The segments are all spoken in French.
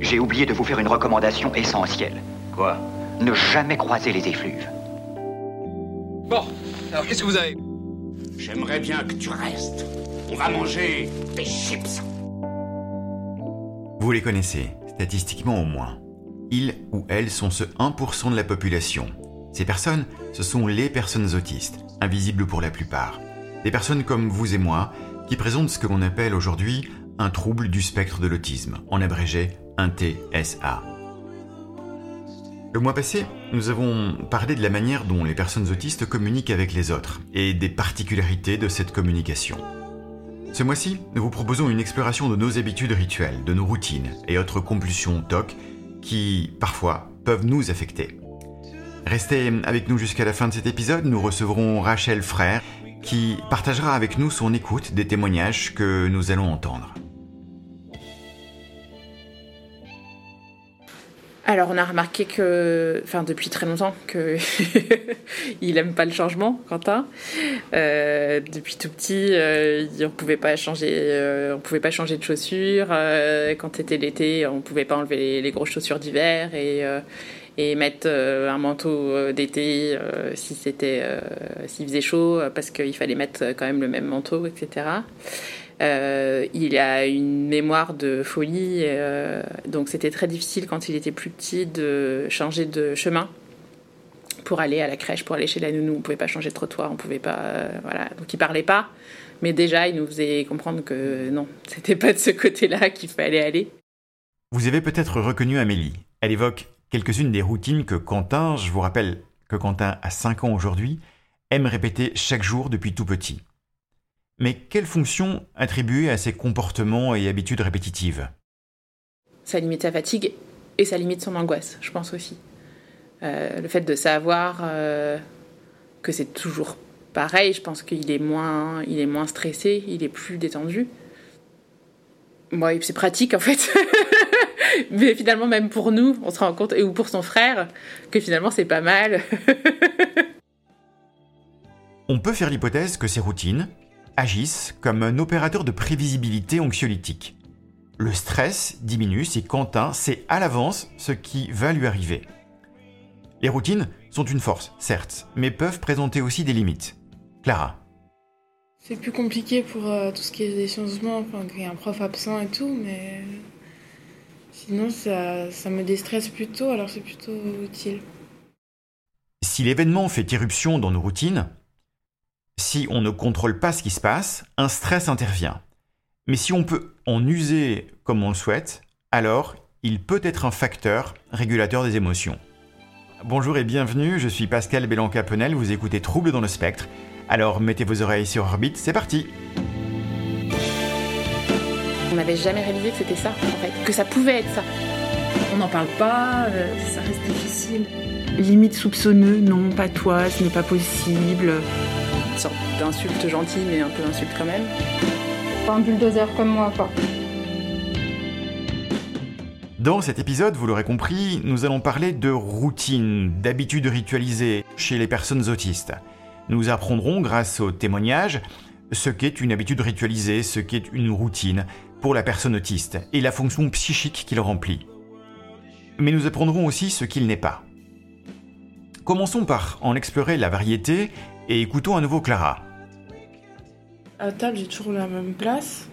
J'ai oublié de vous faire une recommandation essentielle. Quoi? Ne jamais croiser les effluves. Bon, alors qu'est-ce que vous avez? J'aimerais bien que tu restes. On va manger des chips. Vous les connaissez, statistiquement au moins. Ils ou elles sont ce 1% de la population. Ces personnes, ce sont les personnes autistes, invisibles pour la plupart. Des personnes comme vous et moi, qui présentent ce que l'on appelle aujourd'hui un trouble du spectre de l'autisme, en abrégé un TSA. Le mois passé, nous avons parlé de la manière dont les personnes autistes communiquent avec les autres et des particularités de cette communication. Ce mois-ci, nous vous proposons une exploration de nos habitudes rituelles, de nos routines et autres compulsions TOC qui, parfois, peuvent nous affecter. Restez avec nous jusqu'à la fin de cet épisode, nous recevrons Rachel Frère qui partagera avec nous son écoute des témoignages que nous allons entendre. Alors on a remarqué que, enfin depuis très longtemps, que il aime pas le changement, Quentin. Euh, depuis tout petit, euh, on pouvait pas changer, euh, pouvait pas changer de chaussures. Quand c'était l'été, on pouvait pas enlever les, grosses chaussures d'hiver et et mettre un manteau d'été si c'était s'il faisait chaud parce qu'il fallait mettre quand même le même manteau, etc. Euh, il a une mémoire de folie, euh, donc c'était très difficile quand il était plus petit de changer de chemin pour aller à la crèche, pour aller chez la nounou. On pouvait pas changer de trottoir, on pouvait pas, euh, voilà. Donc il parlait pas, mais déjà il nous faisait comprendre que non, c'était pas de ce côté-là qu'il fallait aller. Vous avez peut-être reconnu Amélie. Elle évoque quelques-unes des routines que Quentin, je vous rappelle que Quentin a 5 ans aujourd'hui, aime répéter chaque jour depuis tout petit. Mais quelle fonction attribuer à ces comportements et habitudes répétitives? Ça limite sa fatigue et ça limite son angoisse, je pense aussi. Euh, le fait de savoir euh, que c'est toujours pareil, je pense qu'il est moins, il est moins stressé, il est plus détendu. Bon, c'est pratique en fait. Mais finalement, même pour nous, on se rend compte, ou pour son frère, que finalement c'est pas mal. On peut faire l'hypothèse que ces routines, agissent comme un opérateur de prévisibilité anxiolytique. Le stress diminue si Quentin sait à l'avance ce qui va lui arriver. Les routines sont une force, certes, mais peuvent présenter aussi des limites. Clara. C'est plus compliqué pour euh, tout ce qui est des changements, enfin, qu'il y a un prof absent et tout, mais sinon ça, ça me déstresse plutôt, alors c'est plutôt utile. Si l'événement fait irruption dans nos routines, si on ne contrôle pas ce qui se passe, un stress intervient. Mais si on peut en user comme on le souhaite, alors il peut être un facteur régulateur des émotions. Bonjour et bienvenue, je suis Pascal Bélanca-Penel, vous écoutez Trouble dans le spectre. Alors mettez vos oreilles sur orbite, c'est parti On n'avait jamais réalisé que c'était ça, en fait, que ça pouvait être ça. On n'en parle pas, euh, ça reste difficile. Limite soupçonneux, non, pas toi, ce n'est pas possible une sorte d'insulte gentille, mais un peu insulte quand même. Pas un bulldozer comme moi, quoi. Dans cet épisode, vous l'aurez compris, nous allons parler de routine, d'habitudes ritualisées chez les personnes autistes. Nous apprendrons, grâce aux témoignages, ce qu'est une habitude ritualisée, ce qu'est une routine pour la personne autiste et la fonction psychique qu'il remplit. Mais nous apprendrons aussi ce qu'il n'est pas. Commençons par en explorer la variété et écoutons à nouveau Clara. À table, j'ai toujours la même place.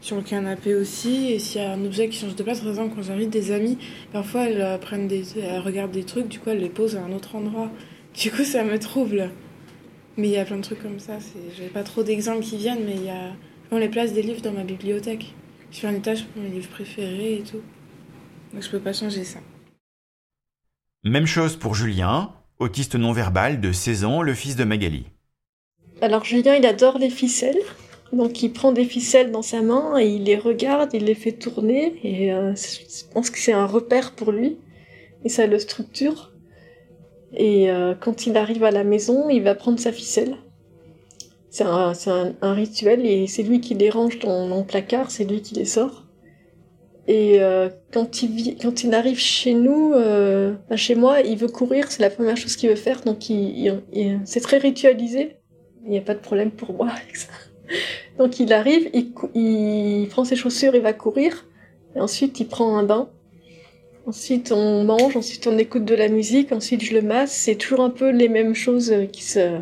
Sur le canapé aussi. Et s'il y a un objet qui change de place, par exemple, quand j'invite des amis, parfois elles, euh, prennent des, elles regardent des trucs, du coup elles les posent à un autre endroit. Du coup, ça me trouble. Mais il y a plein de trucs comme ça. J'ai pas trop d'exemples qui viennent, mais il y a. On les place des livres dans ma bibliothèque. Je fais un étage pour mes livres préférés et tout. Donc je peux pas changer ça. Même chose pour Julien, autiste non-verbal de 16 ans, le fils de Magali. Alors Julien, il adore les ficelles. Donc il prend des ficelles dans sa main et il les regarde, il les fait tourner et euh, je pense que c'est un repère pour lui et ça le structure. Et euh, quand il arrive à la maison, il va prendre sa ficelle. C'est un, rituel et c'est lui qui les range dans, dans le placard, c'est lui qui les sort. Et euh, quand, il, quand il arrive chez nous, euh, chez moi, il veut courir, c'est la première chose qu'il veut faire, donc il, il c'est très ritualisé. Il n'y a pas de problème pour moi avec ça. Donc il arrive, il, il prend ses chaussures, il va courir, et ensuite il prend un bain, Ensuite, on mange, ensuite on écoute de la musique, ensuite je le masse. C'est toujours un peu les mêmes choses qui se,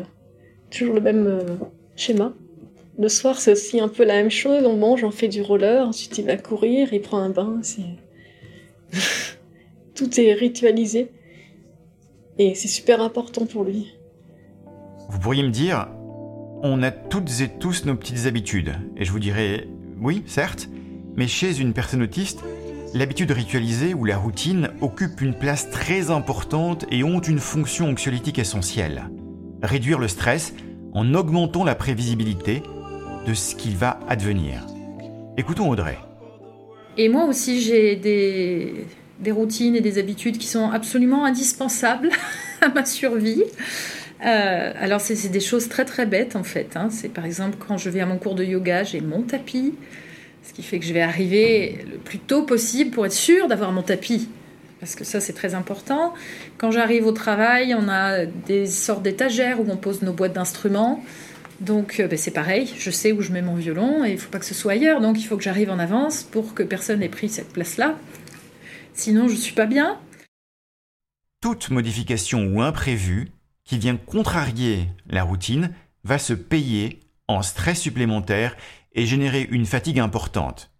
toujours le même euh, schéma. Le soir, c'est aussi un peu la même chose. On mange, on fait du roller, ensuite il va courir, il prend un bain. Tout est ritualisé. Et c'est super important pour lui. Vous pourriez me dire, on a toutes et tous nos petites habitudes. Et je vous dirais, oui, certes, mais chez une personne autiste, l'habitude ritualisée ou la routine occupe une place très importante et ont une fonction anxiolytique essentielle. Réduire le stress en augmentant la prévisibilité de ce qu'il va advenir. Écoutons Audrey. Et moi aussi, j'ai des, routines et des habitudes qui sont absolument indispensables à ma survie. Euh, alors c'est des choses très très bêtes en fait. Hein. C'est par exemple quand je vais à mon cours de yoga, j'ai mon tapis, ce qui fait que je vais arriver le plus tôt possible pour être sûre d'avoir mon tapis. Parce que ça c'est très important. Quand j'arrive au travail, on a des sortes d'étagères où on pose nos boîtes d'instruments. Donc euh, ben, c'est pareil, je sais où je mets mon violon et il ne faut pas que ce soit ailleurs. Donc il faut que j'arrive en avance pour que personne n'ait pris cette place-là. Sinon je ne suis pas bien. Toute modification ou imprévu qui vient contrarier la routine va se payer en stress supplémentaire et générer une fatigue importante.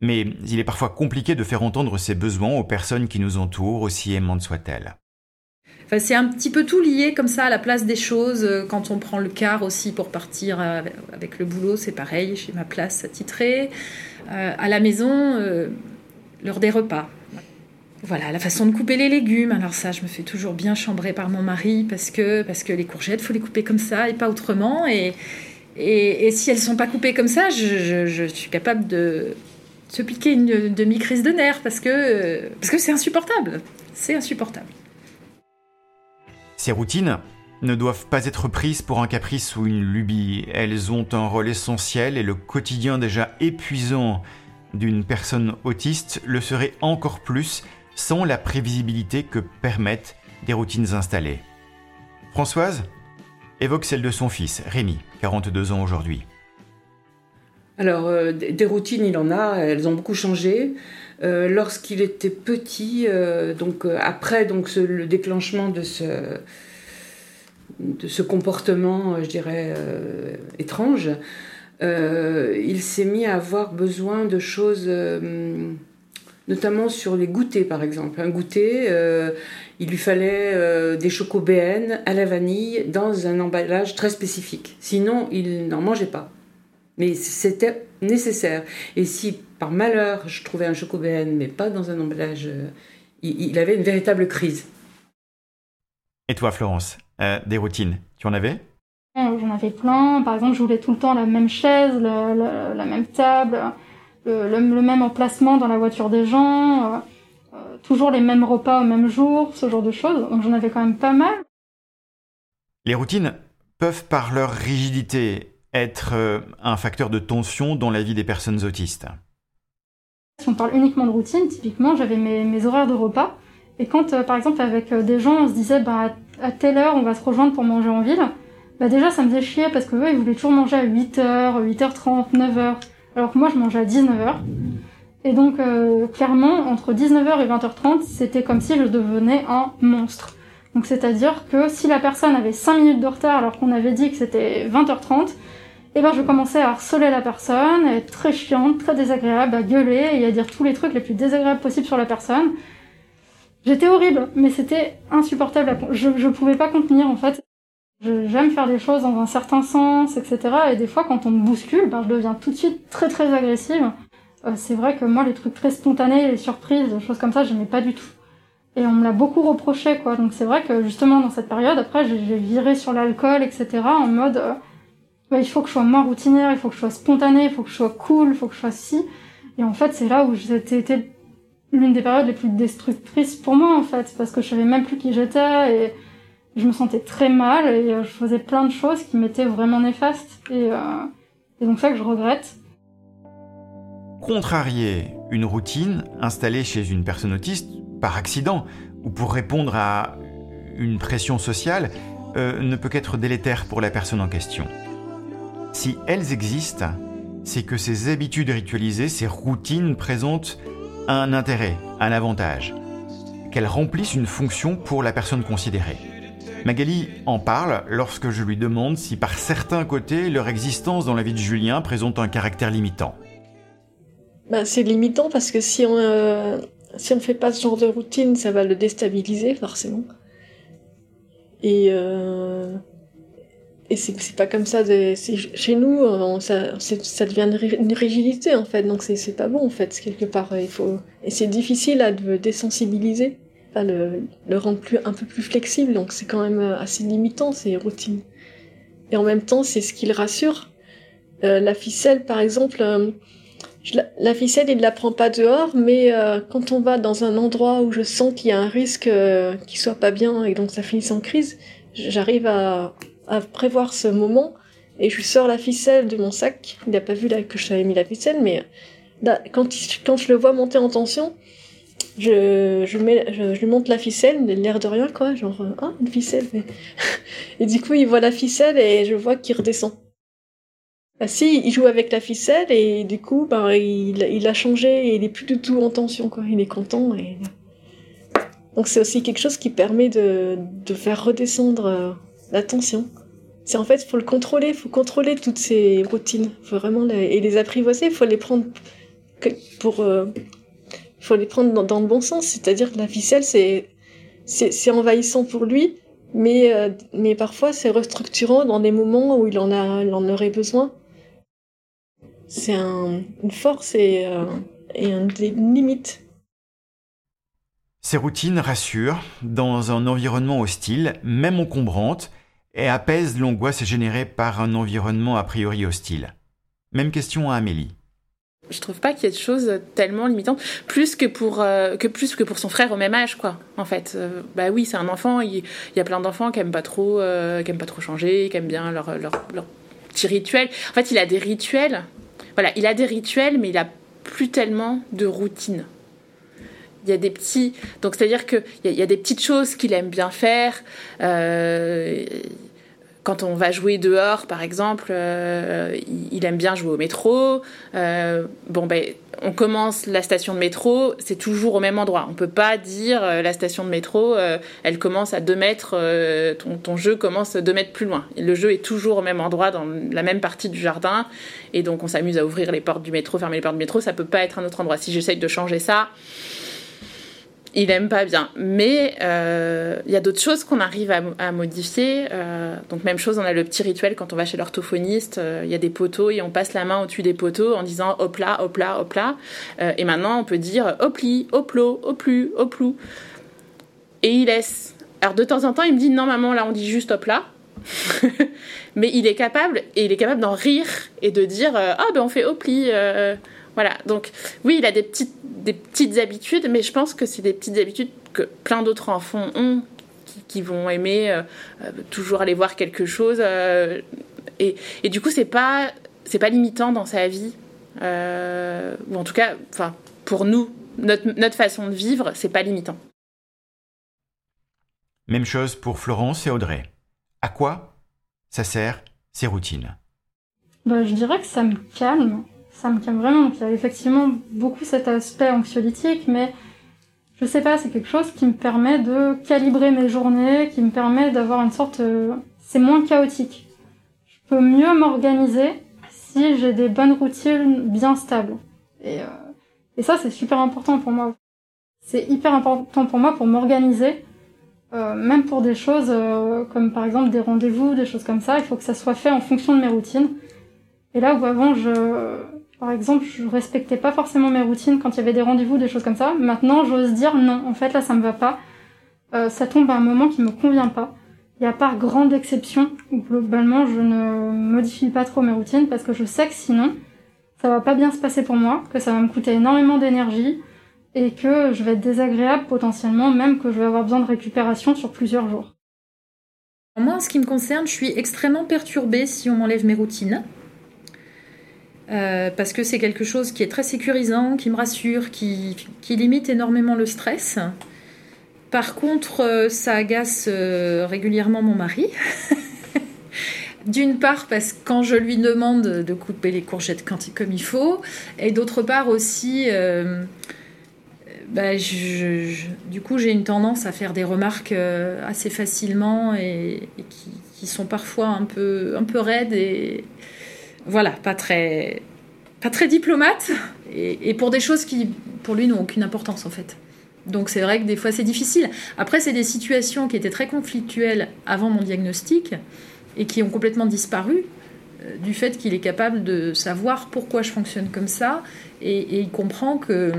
Mais il est parfois compliqué de faire entendre ses besoins aux personnes qui nous entourent, aussi aimantes soient-elles. C'est un petit peu tout lié comme ça à la place des choses. Quand on prend le car aussi pour partir avec le boulot, c'est pareil, j'ai ma place attitrée. Euh, à la maison, euh, l'heure des repas. Voilà, la façon de couper les légumes. Alors ça, je me fais toujours bien chambrer par mon mari parce que, parce que les courgettes, faut les couper comme ça et pas autrement. Et, et, si elles sont pas coupées comme ça, je, suis capable de se piquer une demi-crise de nerfs parce que parce que c'est insupportable. C'est insupportable. Ces routines ne doivent pas être prises pour un caprice ou une lubie. Elles ont un rôle essentiel et le quotidien déjà épuisant d'une personne autiste le serait encore plus sans la prévisibilité que permettent des routines installées. Françoise évoque celle de son fils, Rémi, 42 ans aujourd'hui. Alors, euh, des routines, il en a, elles ont beaucoup changé. Euh, lorsqu'il était petit, euh, donc après le déclenchement de ce, comportement, je dirais, étrange, il s'est mis à avoir besoin de choses notamment sur les goûters par exemple. Un goûter, il lui fallait euh, des chocos BN à la vanille dans un emballage très spécifique. Sinon, il n'en mangeait pas. Mais c'était nécessaire. Et si par malheur je trouvais un choco BN mais pas dans un emballage, euh, il, avait une véritable crise. Et toi Florence, des routines, tu en avais? J'en avais plein. Par exemple, je voulais tout le temps la même chaise, la même table le, même emplacement dans la voiture des gens, euh, euh, toujours les mêmes repas au même jour, ce genre de choses. Donc j'en avais quand même pas mal. Les routines peuvent par leur rigidité être euh, un facteur de tension dans la vie des personnes autistes. Si on parle uniquement de routine, typiquement j'avais mes, horaires de repas. Et quand par exemple avec des gens on se disait bah, à telle heure on va se rejoindre pour manger en ville, bah déjà ça me faisait chier parce que eux ils voulaient toujours manger à 8h, 8h30, 9h alors que moi je mangeais à 19h. Et donc euh, clairement, entre 19h et 20h30, c'était comme si je devenais un monstre. Donc c'est-à-dire que si la personne avait 5 minutes de retard alors qu'on avait dit que c'était 20h30, et ben je commençais à harceler la personne, à être très chiante, très désagréable, à gueuler et à dire tous les trucs les plus désagréables possibles sur la personne. J'étais horrible, mais c'était insupportable. Je, je pouvais pas contenir en fait. J'aime faire les choses dans un certain sens, etc. Et des fois, quand on me bouscule, ben, je deviens tout de suite très très agressive. Euh, c'est vrai que moi, les trucs très spontanés, les surprises, les choses comme ça, j'aimais pas du tout. Et on me l'a beaucoup reproché, quoi. Donc c'est vrai que justement, dans cette période, après, j'ai viré sur l'alcool, etc. En mode, euh, il faut que je sois moins routinière, il faut que je sois spontanée, il faut que je sois cool, il faut que je sois si. Et en fait, c'est là où c'était été l'une des périodes les plus destructrices pour moi, en fait. Parce que je savais même plus qui j'étais et je me sentais très mal et euh, je faisais plein de choses qui m'étaient vraiment néfastes. Et, euh, donc ça que je regrette. Contrarier une routine installée chez une personne autiste par accident ou pour répondre à une pression sociale euh, ne peut qu'être délétère pour la personne en question. Si elles existent, c'est que ces habitudes ritualisées, ces routines présentent un intérêt, un avantage, qu'elles remplissent une fonction pour la personne considérée. Magali en parle lorsque je lui demande si par certains côtés leur existence dans la vie de Julien présente un caractère limitant. Bah, c'est limitant parce que si on euh, si on fait pas ce genre de routine, ça va le déstabiliser forcément. Et euh, et c'est pas comme ça. Chez nous, ça, devient une rigidité en fait. Donc c'est pas bon en fait quelque part. Il faut et c'est difficile à le désensibiliser le, le rendre un peu plus flexible. Donc c'est quand même euh, assez limitant ces routines. Et en même temps, c'est ce qui le rassure. Euh, la ficelle, par exemple, euh, la, ficelle, il ne la prend pas dehors, mais quand on va dans un endroit où je sens qu'il y a un risque qui soit pas bien et donc ça finisse en crise, j'arrive à, à, prévoir ce moment et je sors la ficelle de mon sac. Il n'a pas vu que j'avais mis la ficelle, mais quand, quand je le vois monter en tension, je, je, je, je, lui monte la ficelle, l'air de rien, quoi, genre, ah, une ficelle. et du coup, il voit la ficelle et je vois qu'il redescend. Ah si, il joue avec la ficelle et du coup, ben, il, il a changé et il est plus du tout en tension, quoi. Il est content et... Donc c'est aussi quelque chose qui permet de, faire redescendre euh, la tension. C'est en fait, faut le contrôler, il faut contrôler toutes ces routines, faut vraiment les, et les apprivoiser, il faut les prendre pour, euh, il faut les prendre dans, le bon sens, c'est-à-dire que la ficelle, c'est, c'est, envahissant pour lui, mais, euh, mais parfois c'est restructurant dans des moments où il en, a, il aurait besoin. C'est une force et, euh, et une limite. Ces routines rassurent dans un environnement hostile, même encombrante, et apaisent l'angoisse générée par un environnement a priori hostile. Même question à Amélie. Je trouve pas qu'il y ait de choses tellement limitantes plus que pour euh, son frère au même âge quoi en fait. Euh, bah oui c'est un enfant il, y a plein d'enfants qui aiment pas trop euh, pas trop changer qui aiment bien leur, leur, leur petit rituel. En fait il a des rituels voilà il a des rituels mais il a plus tellement de routine il y a des petits donc c'est à dire que il y, a des petites choses qu'il aime bien faire quand on va jouer dehors, par exemple, euh, il aime bien jouer au métro. Euh, bon, ben, on commence la station de métro, c'est toujours au même endroit. On peut pas dire euh, la station de métro, elle commence à 2 mètres, ton, jeu commence 2 mètres plus loin. le jeu est toujours au même endroit, dans la même partie du jardin. Et donc, on s'amuse à ouvrir les portes du métro, fermer les portes du métro. Ça peut pas être un autre endroit. Si j'essaye de changer ça, il aime pas bien. Mais euh, il y a d'autres choses qu'on arrive à, modifier. Euh, donc même chose, on a le petit rituel quand on va chez l'orthophoniste. Euh, il y a des poteaux et on passe la main au-dessus des poteaux en disant hop là, hop là, hop là. et maintenant on peut dire hopli, hoplo, hoplu, hoplou. Et il laisse. Alors de temps en temps, il me dit non maman, là on dit juste hop là. Mais il est capable et il est capable d'en rire et de dire ah ben on fait hopli. Voilà, donc oui, il a des petites, des petites habitudes, mais je pense que c'est des petites habitudes que plein d'autres enfants ont, qui, vont aimer euh, euh, toujours aller voir quelque chose. Euh, et, et, du coup, c'est pas, c'est pas limitant dans sa vie. ou en tout cas, enfin, pour nous, notre, notre façon de vivre, c'est pas limitant. Même chose pour Florence et Audrey. À quoi ça sert ces routines? Bah, Je dirais que ça me calme ça me calme vraiment. il y a effectivement beaucoup cet aspect anxiolytique, mais je sais pas, c'est quelque chose qui me permet de calibrer mes journées, qui me permet d'avoir une sorte... Euh, c'est moins chaotique. Je peux mieux m'organiser si j'ai des bonnes routines bien stables. Et, euh, et ça, c'est super important pour moi. C'est hyper important pour moi pour m'organiser, euh, même pour des choses euh, comme par exemple des rendez-vous, des choses comme ça. Il faut que ça soit fait en fonction de mes routines. Et là où avant, je, par exemple, je respectais pas forcément mes routines quand il y avait des rendez-vous, des choses comme ça. Maintenant, j'ose dire non, en fait, là, ça me va pas. Euh, ça tombe à un moment qui me convient pas. Il y a par grande exception, globalement, je ne modifie pas trop mes routines parce que je sais que sinon, ça va pas bien se passer pour moi, que ça va me coûter énormément d'énergie et que je vais être désagréable potentiellement, même que je vais avoir besoin de récupération sur plusieurs jours. Moi, en ce qui me concerne, je suis extrêmement perturbée si on m'enlève mes routines. Euh, parce que c'est quelque chose qui est très sécurisant, qui me rassure, qui, limite énormément le stress. Par contre, euh, ça agace euh, régulièrement mon mari. D'une part parce que quand je lui demande de couper les courgettes comme il faut, et d'autre part aussi bah, du coup, j'ai une tendance à faire des remarques assez facilement et, qui, sont parfois un peu, un peu raides voilà, pas très, pas très diplomate et, pour des choses qui, pour lui, n'ont aucune importance en fait. Donc c'est vrai que des fois c'est difficile. Après, c'est des situations qui étaient très conflictuelles avant mon diagnostic et qui ont complètement disparu euh, du fait qu'il est capable de savoir pourquoi je fonctionne comme ça et, il comprend que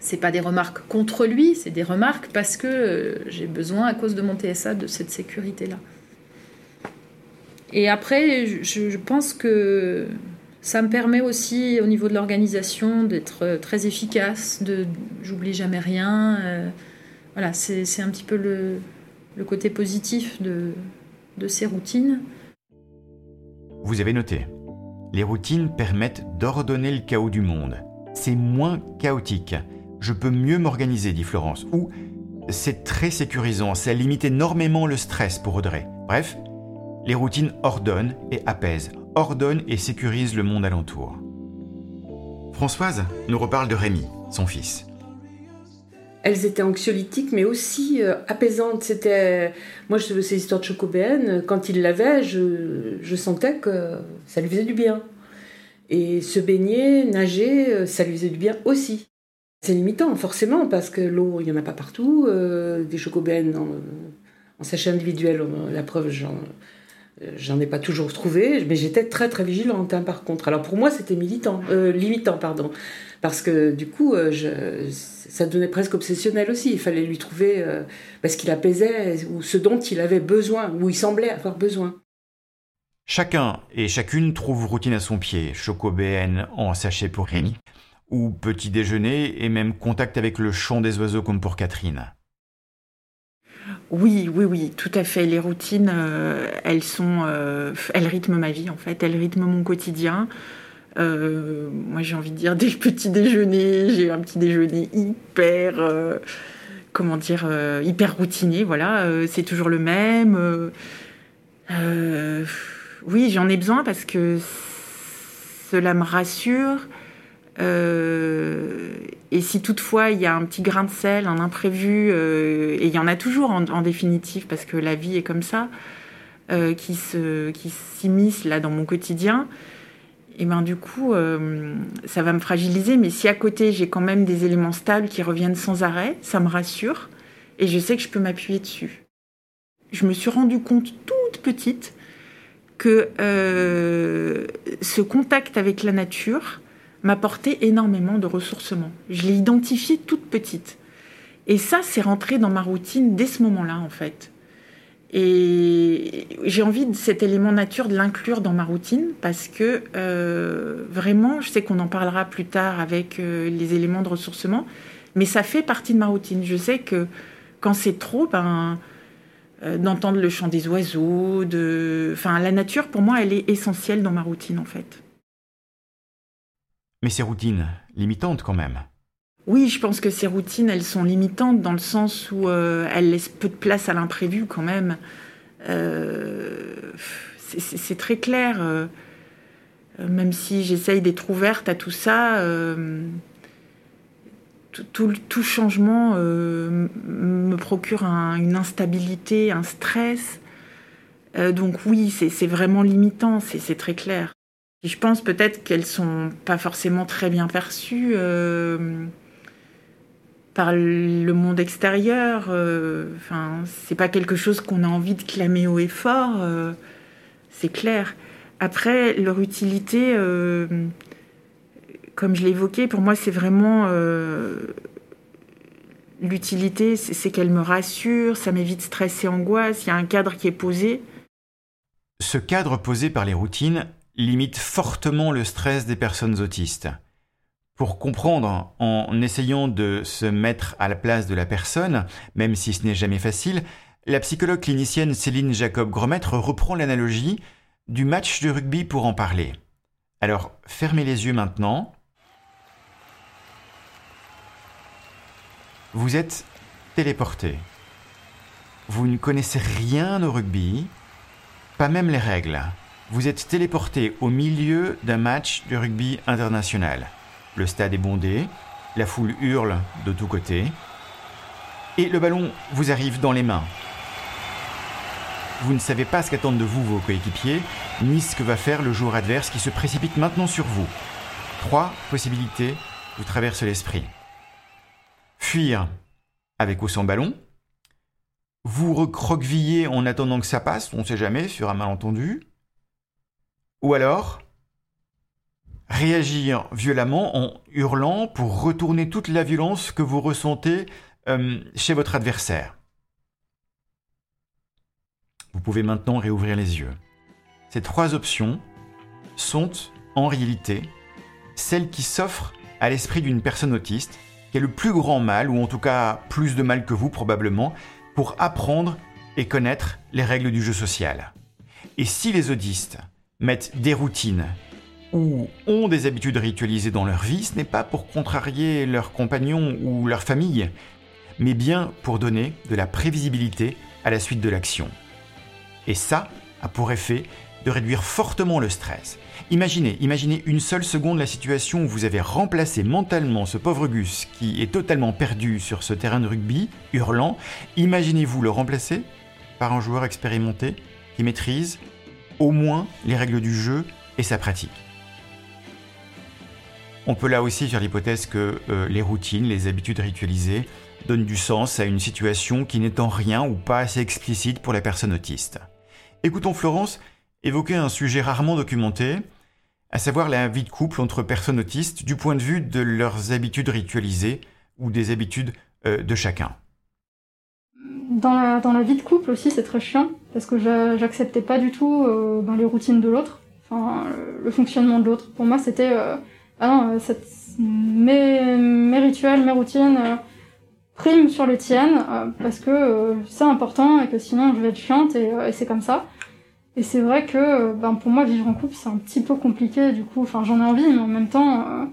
c'est pas des remarques contre lui, c'est des remarques parce que euh, j'ai besoin à cause de mon TSA de cette sécurité là. Et après, je pense que ça me permet aussi, au niveau de l'organisation, d'être euh, très efficace, de j'oublie jamais rien. Euh, voilà, c'est un petit peu le, côté positif de ces routines. Vous avez noté, les routines permettent d'ordonner le chaos du monde. C'est moins chaotique. Je peux mieux m'organiser, dit Florence. Ou c'est très sécurisant, ça limite énormément le stress pour Audrey. Bref, les routines ordonnent et apaisent ordonne et sécurise le monde alentour. Françoise nous reparle de Rémi, son fils. Elles étaient anxiolytiques, mais aussi euh, apaisantes. C'était, moi, je ces histoires de chocobéenne. Quand il l'avait, je, sentais que ça lui faisait du bien. Et se baigner, nager, euh, ça lui faisait du bien aussi. C'est limitant, forcément, parce que l'eau, il n'y en a pas partout. Euh, des chocobéennes en, en sachet individuel, la preuve, j'en, J'en ai pas toujours trouvé, mais j'étais très très vigilante hein, par contre. Alors pour moi c'était militant, euh, limitant pardon, parce que du coup euh, ça devenait presque obsessionnel aussi. Il fallait lui trouver euh, ce qu'il apaisait ou ce dont il avait besoin, ou il semblait avoir besoin. Chacun et chacune trouve routine à son pied, chocobéenne en sachet pour Rémi, ou petit déjeuner et même contact avec le chant des oiseaux comme pour Catherine. Oui, oui, oui, tout à fait. Les routines, euh, elles sont, euh, elles rythment ma vie en fait, elles rythment mon quotidien. Euh, moi, j'ai envie de dire dès le petit déjeuner, j'ai un petit déjeuner hyper, comment dire, hyper routinier. Voilà, c'est toujours le même. oui, j'en ai besoin parce que cela me rassure. Euh, et si toutefois il y a un petit grain de sel, un imprévu, euh, et il y en a toujours en, définitive parce que la vie est comme ça, euh, qui se, qui s'immisce là dans mon quotidien, et ben du coup ça va me fragiliser. Mais si à côté j'ai quand même des éléments stables qui reviennent sans arrêt, ça me rassure et je sais que je peux m'appuyer dessus. Je me suis rendu compte toute petite que ce contact avec la nature m'apportait énormément de ressourcement. Je l'ai identifié toute petite. Et ça, c'est rentré dans ma routine dès ce moment-là, en fait. Et j'ai envie de cet élément nature de l'inclure dans ma routine parce que euh, vraiment, je sais qu'on en parlera plus tard avec euh, les éléments de ressourcement, mais ça fait partie de ma routine. Je sais que quand c'est trop, ben, euh, d'entendre le chant des oiseaux, de, enfin, la nature pour moi, elle est essentielle dans ma routine en fait. Mais ces routines, limitantes quand même. Oui, je pense que ces routines, elles sont limitantes dans le sens où euh, elles laissent peu de place à l'imprévu quand même. Euh, c'est très clair. Euh, même si j'essaye d'être ouverte à tout ça, tout, tout, changement me procure une instabilité, un stress. donc oui, c'est vraiment limitant, c'est très clair. Je pense peut-être qu'elles sont pas forcément très bien perçues euh, par le monde extérieur. Euh, enfin, c'est pas quelque chose qu'on a envie de clamer haut et fort. Euh, c'est clair. Après, leur utilité, comme je l'ai évoqué, pour moi, c'est vraiment l'utilité, c'est qu'elle me rassure, ça m'évite stress et angoisse. Il y a un cadre qui est posé. Ce cadre posé par les routines limite fortement le stress des personnes autistes. Pour comprendre, en essayant de se mettre à la place de la personne, même si ce n'est jamais facile, la psychologue clinicienne Céline Jacob Gromètre reprend l'analogie du match de rugby pour en parler. Alors, fermez les yeux maintenant. Vous êtes téléporté. Vous ne connaissez rien au rugby, pas même les règles vous êtes téléporté au milieu d'un match de rugby international. Le stade est bondé, la foule hurle de tous côtés. Et le ballon vous arrive dans les mains. Vous ne savez pas ce qu'attendent de vous vos coéquipiers, ni ce que va faire le joueur adverse qui se précipite maintenant sur vous. Trois possibilités vous traversent l'esprit. Fuir avec ou sans ballon, vous recroqueviller en attendant que ça passe, on ne sait jamais, sur un malentendu, ou alors réagir violemment en hurlant pour retourner toute la violence que vous ressentez euh, chez votre adversaire. Vous pouvez maintenant réouvrir les yeux. Ces trois options sont en réalité celles qui s'offrent à l'esprit d'une personne autiste qui a le plus grand mal, ou en tout cas plus de mal que vous probablement, pour apprendre et connaître les règles du jeu social. Et si les autistes mettent des routines ou ont des habitudes ritualisées dans leur vie, ce n'est pas pour contrarier leurs compagnons ou leur famille, mais bien pour donner de la prévisibilité à la suite de l'action. Et ça a pour effet de réduire fortement le stress. Imaginez, imaginez une seule seconde la situation où vous avez remplacé mentalement ce pauvre Gus qui est totalement perdu sur ce terrain de rugby, hurlant. Imaginez-vous le remplacer par un joueur expérimenté qui maîtrise au moins les règles du jeu et sa pratique. On peut là aussi faire l'hypothèse que euh, les routines, les habitudes ritualisées donnent du sens à une situation qui n'est en rien ou pas assez explicite pour la personne autiste. Écoutons Florence évoquer un sujet rarement documenté, à savoir la vie de couple entre personnes autistes du point de vue de leurs habitudes ritualisées ou des habitudes euh, de chacun. Dans la, vie de couple aussi, c'est très chiant, parce que j'acceptais pas du tout euh, ben, les routines de l'autre, enfin, le fonctionnement de l'autre. Pour moi, c'était euh, ah non, mes, rituels, mes routines priment sur les tiennes, parce que c'est important et que sinon je vais être chiante et, c'est comme ça. Et c'est vrai que ben, pour moi, vivre en couple, c'est un petit peu compliqué, du coup. Enfin, j'en ai envie, mais en même temps, euh,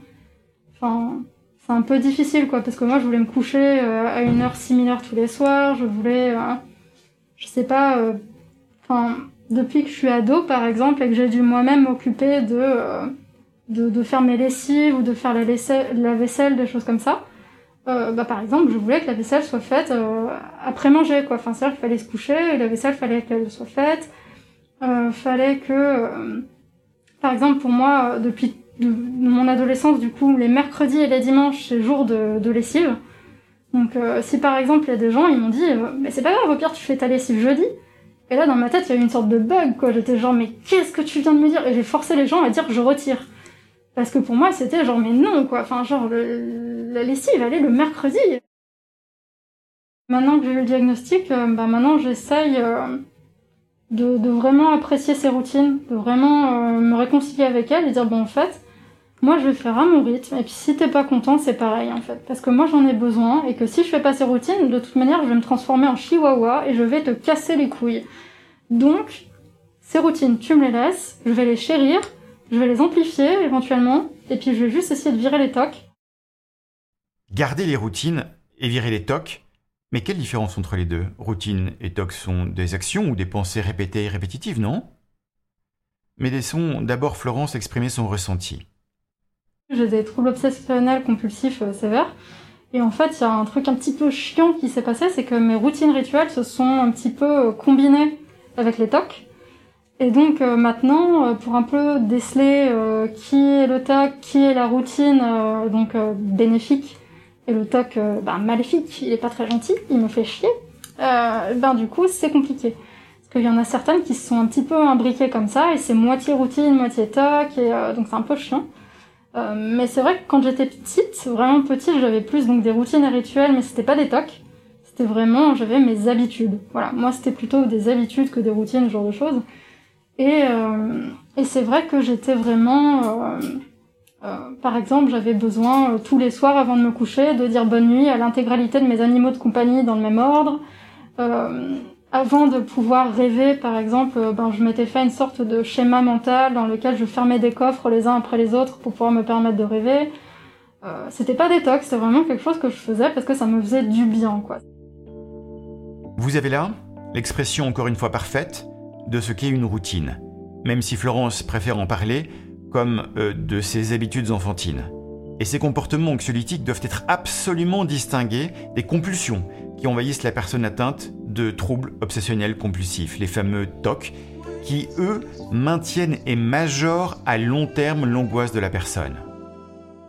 enfin, c'est un peu difficile, quoi. Parce que moi, je voulais me coucher euh, à une heure similaire tous les soirs. Je voulais, euh, je sais pas, enfin, depuis que je suis ado, par exemple, et que j'ai dû moi-même m'occuper de, de, faire mes lessives ou de faire la, la vaisselle, des choses comme ça. bah, par exemple, je voulais que la vaisselle soit faite après manger, quoi. Enfin, c'est-à-dire qu'il fallait se coucher, et la vaisselle, fallait qu'elle soit faite euh, fallait que, euh, par exemple pour moi, euh, depuis mon adolescence, du coup, les mercredis et les dimanches, c'est jour de, de lessive. Donc si par exemple il y a des gens, ils m'ont dit, mais c'est pas grave, au pire tu fais ta lessive jeudi. Et là dans ma tête il y a eu une sorte de bug quoi. J'étais genre mais qu'est-ce que tu viens de me dire? Et j'ai forcé les gens à dire je retire. Parce que pour moi c'était genre mais non quoi. Enfin genre la lessive elle est le mercredi. Maintenant que j'ai eu le diagnostic, bah maintenant j'essaye de, de, vraiment apprécier ses routines, de vraiment euh, me réconcilier avec elles et dire bon en fait, moi je vais faire à mon rythme et puis si t'es pas content c'est pareil en fait parce que moi j'en ai besoin et que si je fais pas ces routines de toute manière je vais me transformer en chihuahua et je vais te casser les couilles. Donc ces routines tu me les laisses, je vais les chérir, je vais les amplifier éventuellement et puis je vais juste essayer de virer les tocs. Garder les routines et virer les tocs, mais quelle différence entre les deux? Routine et toc sont des actions ou des pensées répétées et répétitives, non? Mais laissons d'abord Florence exprimer son ressenti. J'ai des troubles obsessionnels compulsifs euh, sévères. Et en fait, il y a un truc un petit peu chiant qui s'est passé, c'est que mes routines rituelles se sont un petit peu euh, combinées avec les tocs. Et donc euh, maintenant, pour un peu déceler qui est le toc, qui est la routine donc bénéfique et le toc, ben, maléfique, il est pas très gentil, il me fait chier. Ben du coup, c'est compliqué. Parce qu'il y en a certaines qui se sont un petit peu imbriquées comme ça, et c'est moitié routine, moitié toc, et donc c'est un peu chiant. Mais c'est vrai que quand j'étais petite, vraiment petite, j'avais plus donc des routines et rituels, mais c'était pas des tocs. C'était vraiment, j'avais mes habitudes. Voilà, moi c'était plutôt des habitudes que des routines, ce genre de choses. Et, et c'est vrai que j'étais vraiment euh, par exemple, j'avais besoin euh, tous les soirs avant de me coucher de dire bonne nuit à l'intégralité de mes animaux de compagnie dans le même ordre. Euh, avant de pouvoir rêver, par exemple, ben, je m'étais fait une sorte de schéma mental dans lequel je fermais des coffres les uns après les autres pour pouvoir me permettre de rêver. Euh, c'était pas détox, c'était vraiment quelque chose que je faisais parce que ça me faisait du bien, quoi. Vous avez là l'expression encore une fois parfaite de ce qu'est une routine. Même si Florence préfère en parler, comme euh, de ses habitudes enfantines. Et ces comportements anxiolytiques doivent être absolument distingués des compulsions qui envahissent la personne atteinte de troubles obsessionnels compulsifs, les fameux TOC, qui, eux, maintiennent et majorent à long terme l'angoisse de la personne.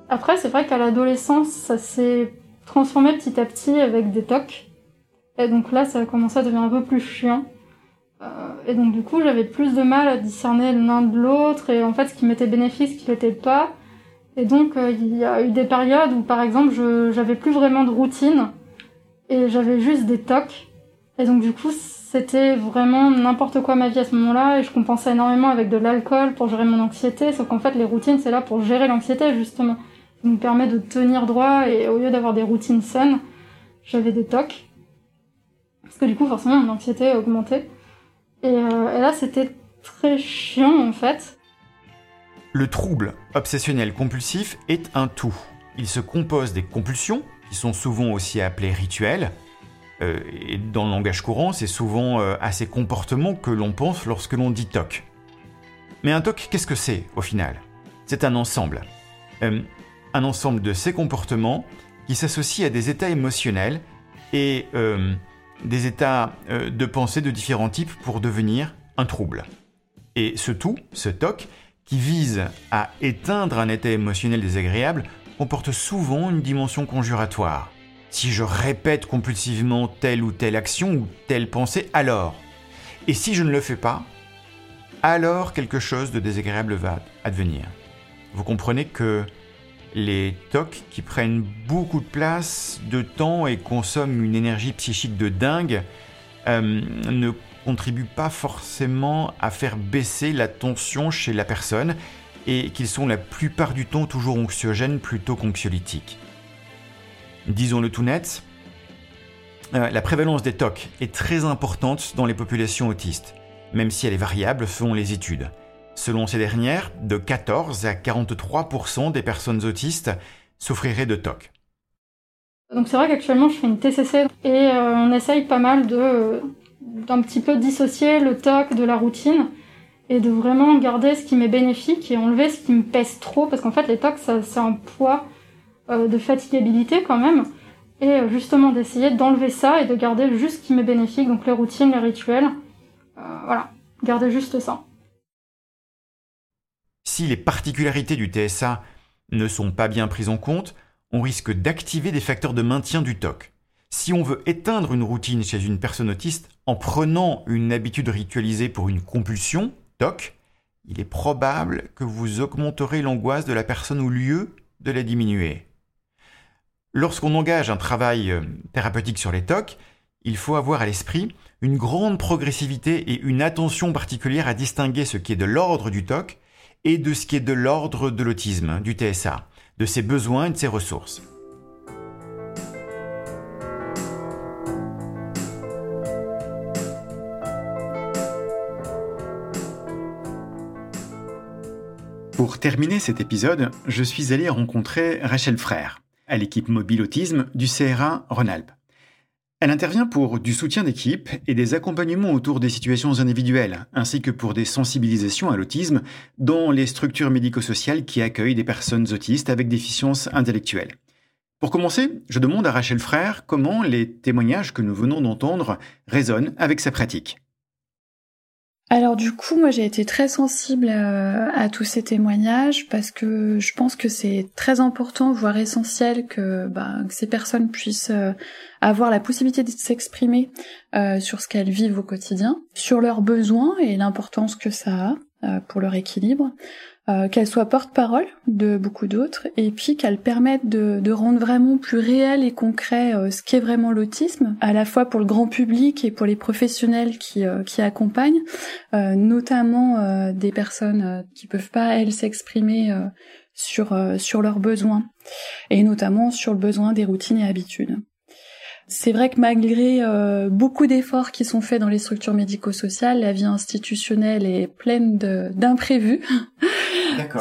Après, c'est vrai qu'à l'adolescence, ça s'est transformé petit à petit avec des TOC. Et donc là, ça a commencé à devenir un peu plus chiant. Euh, et donc du coup, j'avais plus de mal à discerner l'un de l'autre, et en fait, ce qui m'était bénéfique, ce qui l'était pas. Et donc, euh, il y a eu des périodes où, par exemple, je j'avais plus vraiment de routine, et j'avais juste des tocs. Et donc du coup, c'était vraiment n'importe quoi ma vie à ce moment-là, et je compensais énormément avec de l'alcool pour gérer mon anxiété, sauf qu'en fait, les routines, c'est là pour gérer l'anxiété, justement. Ça me permet de tenir droit, et au lieu d'avoir des routines saines, j'avais des tocs. Parce que du coup, forcément, mon anxiété a augmenté. Et, euh, et là, c'était très chiant en fait. Le trouble obsessionnel compulsif est un tout. Il se compose des compulsions, qui sont souvent aussi appelées rituels. Euh, et dans le langage courant, c'est souvent euh, à ces comportements que l'on pense lorsque l'on dit TOC. Mais un TOC, qu'est-ce que c'est au final? C'est un ensemble. Euh, un ensemble de ces comportements qui s'associent à des états émotionnels et des états de pensée de différents types pour devenir un trouble. Et ce tout, ce TOC, qui vise à éteindre un état émotionnel désagréable, comporte souvent une dimension conjuratoire. Si je répète compulsivement telle ou telle action ou telle pensée, alors? Et si je ne le fais pas, alors quelque chose de désagréable va advenir. Vous comprenez que les TOC qui prennent beaucoup de place, de temps et consomment une énergie psychique de dingue euh, ne contribuent pas forcément à faire baisser la tension chez la personne et qu'ils sont la plupart du temps toujours anxiogènes plutôt qu'anxiolytiques. Disons-le tout net, euh, la prévalence des TOC est très importante dans les populations autistes, même si elle est variable selon les études. Selon ces dernières, de 14 à 43% des personnes autistes souffriraient de TOC. Donc c'est vrai qu'actuellement je fais une TCC et euh, on essaye pas mal de d'un petit peu dissocier le TOC de la routine et de vraiment garder ce qui m'est bénéfique et enlever ce qui me pèse trop parce qu'en fait les TOC ça, c'est un poids euh, de fatigabilité quand même et euh, justement d'essayer d'enlever ça et de garder juste ce qui m'est bénéfique donc les routines, les rituels. Euh, voilà, garder juste ça. Si les particularités du TSA ne sont pas bien prises en compte, on risque d'activer des facteurs de maintien du TOC. Si on veut éteindre une routine chez une personne autiste en prenant une habitude ritualisée pour une compulsion, TOC, il est probable que vous augmenterez l'angoisse de la personne au lieu de la diminuer. Lorsqu'on engage un travail euh, thérapeutique sur les TOC, il faut avoir à l'esprit une grande progressivité et une attention particulière à distinguer ce qui est de l'ordre du TOC et de ce qui est de l'ordre de l'autisme, du TSA, de ses besoins et de ses ressources. Pour terminer cet épisode, je suis allé rencontrer Rachel Frère, à l'équipe mobile autisme du CRA Rhône-Alpes. Elle intervient pour du soutien d'équipe et des accompagnements autour des situations individuelles, ainsi que pour des sensibilisations à l'autisme dans les structures médico-sociales qui accueillent des personnes autistes avec déficience intellectuelle. Pour commencer, je demande à Rachel Frère comment les témoignages que nous venons d'entendre résonnent avec sa pratique. Alors du coup, moi j'ai été très sensible à, à, tous ces témoignages parce que je pense que c'est très important, voire essentiel, que, bah, ces personnes puissent euh, avoir la possibilité de s'exprimer euh, sur ce qu'elles vivent au quotidien, sur leurs besoins et l'importance que ça a euh, pour leur équilibre, euh, qu'elles soient porte-parole de beaucoup d'autres, et puis qu'elles permettent de, de, rendre vraiment plus réel et concret euh, ce qu'est vraiment l'autisme, à la fois pour le grand public et pour les professionnels qui, euh, qui accompagnent, notamment des personnes qui peuvent pas elles s'exprimer sur sur leurs besoins, et notamment sur le besoin des routines et habitudes. C'est vrai que malgré euh, beaucoup d'efforts qui sont faits dans les structures médico-sociales, la vie institutionnelle est pleine d'imprévus,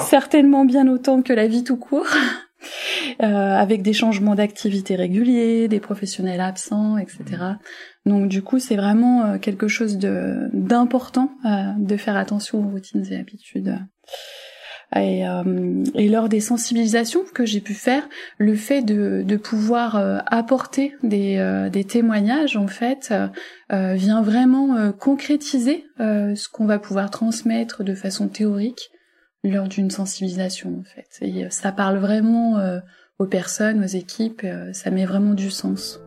certainement bien autant que la vie tout court, euh, avec des changements d'activité réguliers, des professionnels absents, etc. Donc du coup, c'est vraiment euh, quelque chose d'important euh, de faire attention aux routines et habitudes. Et, euh, et, lors des sensibilisations que j'ai pu faire, le fait de, de pouvoir euh, apporter des, euh, des, témoignages, en fait, vient vraiment concrétiser ce qu'on va pouvoir transmettre de façon théorique lors d'une sensibilisation, en fait. Et ça parle vraiment aux personnes, aux équipes, ça met vraiment du sens.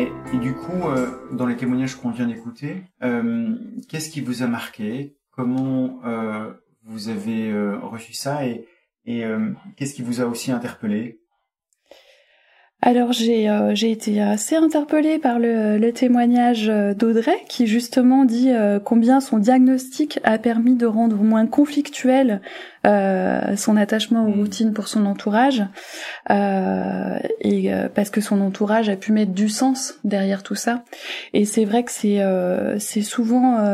Et, du coup, euh, dans les témoignages qu'on vient d'écouter, euh, qu'est-ce qui vous a marqué? Comment euh, vous avez reçu ça? Et qu'est-ce qui vous a aussi interpellé? Alors j'ai euh, j'ai été assez interpellée par le, le témoignage d'Audrey qui justement dit euh, combien son diagnostic a permis de rendre moins conflictuel euh, son attachement aux mmh. routines pour son entourage et parce que son entourage a pu mettre du sens derrière tout ça et c'est vrai que c'est c'est souvent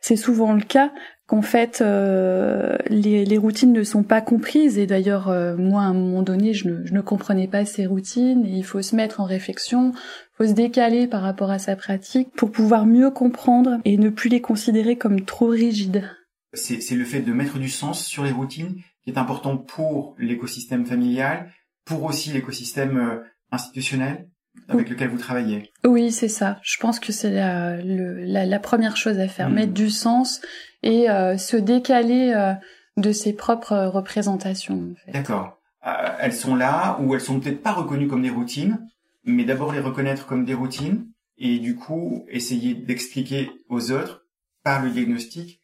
c'est souvent le cas qu'en fait euh, les, les, routines ne sont pas comprises. Et d'ailleurs euh, moi à un moment donné je ne, je ne, comprenais pas ces routines. Et il faut se mettre en réflexion, faut se décaler par rapport à sa pratique pour pouvoir mieux comprendre et ne plus les considérer comme trop rigides. C'est le fait de mettre du sens sur les routines qui est important pour l'écosystème familial, pour aussi l'écosystème euh, institutionnel avec lequel vous travaillez. Oui, c'est ça. Je pense que c'est la, la, la, première chose à faire, hmm. mettre du sens et euh, se décaler euh, de ses propres représentations. En fait. D'accord. Euh, elles sont là ou elles sont peut-être pas reconnues comme des routines, mais d'abord les reconnaître comme des routines et du coup essayer d'expliquer aux autres par le diagnostic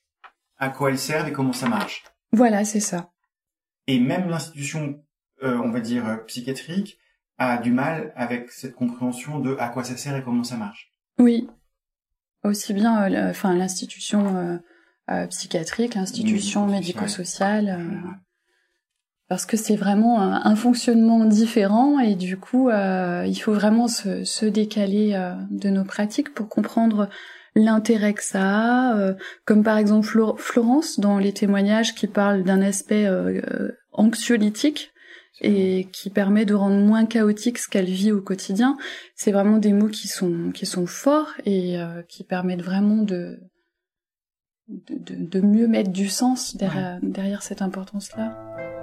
à quoi elles servent et comment ça marche. Voilà, c'est ça. Et même l'institution, on va dire psychiatrique, a du mal avec cette compréhension de à quoi ça sert et comment ça marche. Oui, aussi bien, enfin l'institution euh, psychiatrique, l'institution médico-sociale, euh, parce que c'est vraiment un, fonctionnement différent et du coup, euh, il faut vraiment se, se décaler de nos pratiques pour comprendre l'intérêt que ça a, comme par exemple Florence dans les témoignages qui parlent d'un aspect anxiolytique et qui permet de rendre moins chaotique ce qu'elle vit au quotidien. C'est vraiment des mots qui sont qui sont forts et qui permettent vraiment de de, de, mieux mettre du sens derrière, derrière cette importance-là.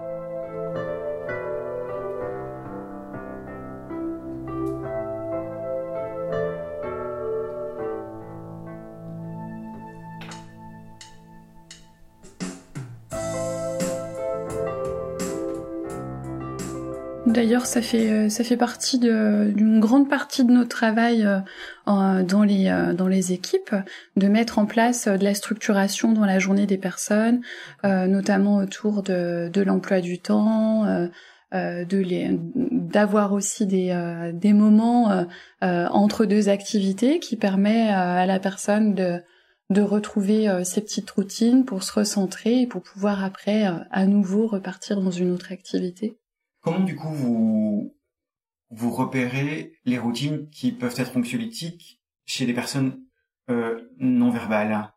D'ailleurs, ça fait euh, ça fait partie d'une grande partie de notre travail euh, dans les euh, dans les équipes de mettre en place de la structuration dans la journée des personnes, notamment autour de, de l'emploi du temps. de les d'avoir aussi des des moments entre deux activités qui permet à la personne de de retrouver ses petites routines pour se recentrer et pour pouvoir après à nouveau repartir dans une autre activité. Comment du coup vous vous repérez les routines qui peuvent être anxiolytiques chez les personnes euh, non verbales?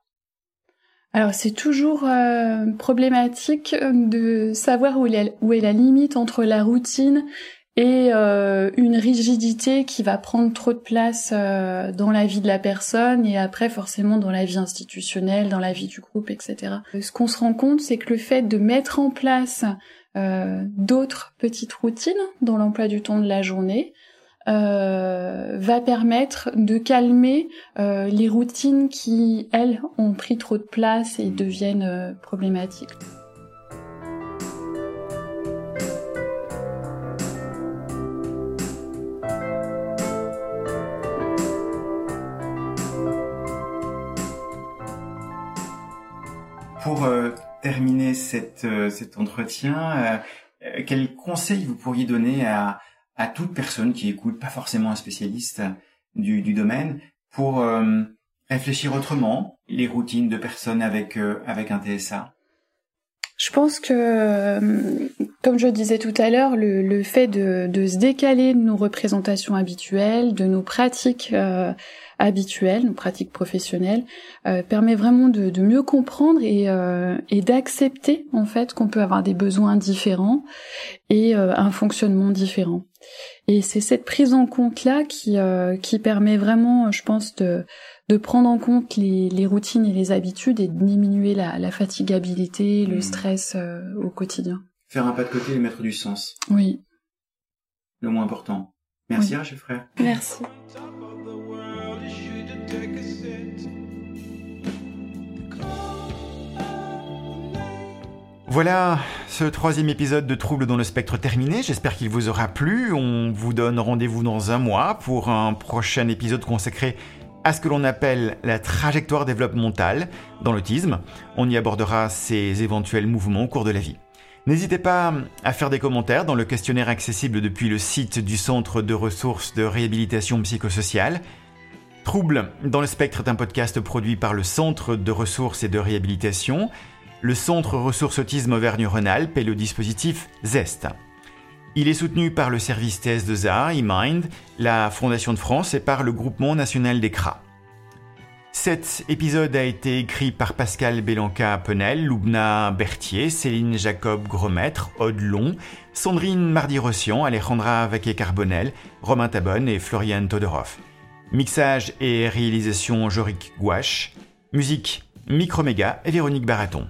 Alors c'est toujours euh, problématique de savoir où est, la limite entre la routine et euh, une rigidité qui va prendre trop de place dans la vie de la personne et après forcément dans la vie institutionnelle, dans la vie du groupe, etc. Ce qu'on se rend compte, c'est que le fait de mettre en place euh, d'autres petites routines dans l'emploi du temps de la journée euh, va permettre de calmer euh, les routines qui, elles, ont pris trop de place et deviennent problématiques. Pour terminer cette, euh, cet entretien, euh, euh, quel conseil vous pourriez donner à, à toute personne qui écoute, pas forcément un spécialiste du, du domaine, pour réfléchir autrement les routines de personnes avec, avec un TSA je pense que, comme je disais tout à l'heure, le, le, fait de, de, se décaler de nos représentations habituelles, de nos pratiques habituelles, nos pratiques professionnelles, euh, permet vraiment de, de, mieux comprendre et, euh, et d'accepter en fait qu'on peut avoir des besoins différents et euh, un fonctionnement différent. Et c'est cette prise en compte là qui qui permet vraiment, je pense, de de prendre en compte les, les, routines et les habitudes et de diminuer la, la fatigabilité, le mmh. stress au quotidien. Faire un pas de côté et mettre du sens. Oui. Le moins important. Merci, Rachel Frère. Merci. Voilà, ce troisième épisode de Troubles dans le spectre terminé. J'espère qu'il vous aura plu. On vous donne rendez-vous dans un mois pour un prochain épisode consacré à ce que l'on appelle la trajectoire développementale dans l'autisme. On y abordera ces éventuels mouvements au cours de la vie. N'hésitez pas à faire des commentaires dans le questionnaire accessible depuis le site du Centre de ressources de réhabilitation psychosociale. Trouble dans le spectre est un podcast produit par le Centre de ressources et de réhabilitation le Centre Ressources Autisme Auvergne-Rhône-Alpes et le dispositif ZEST. Il est soutenu par le service TS2A, eMind, la Fondation de France et par le Groupement National des CRA. Cet épisode a été écrit par Pascal Bélanca-Penel, Loubna Berthier, Céline Jacob Gromètre, Aude Long, Sandrine Mardi-Rossian, Alejandra Vaquet-Carbonel, Romain Tabonne et Florian Todorov. Mixage et réalisation Jorik Gouache. Musique Microméga et Véronique Baraton.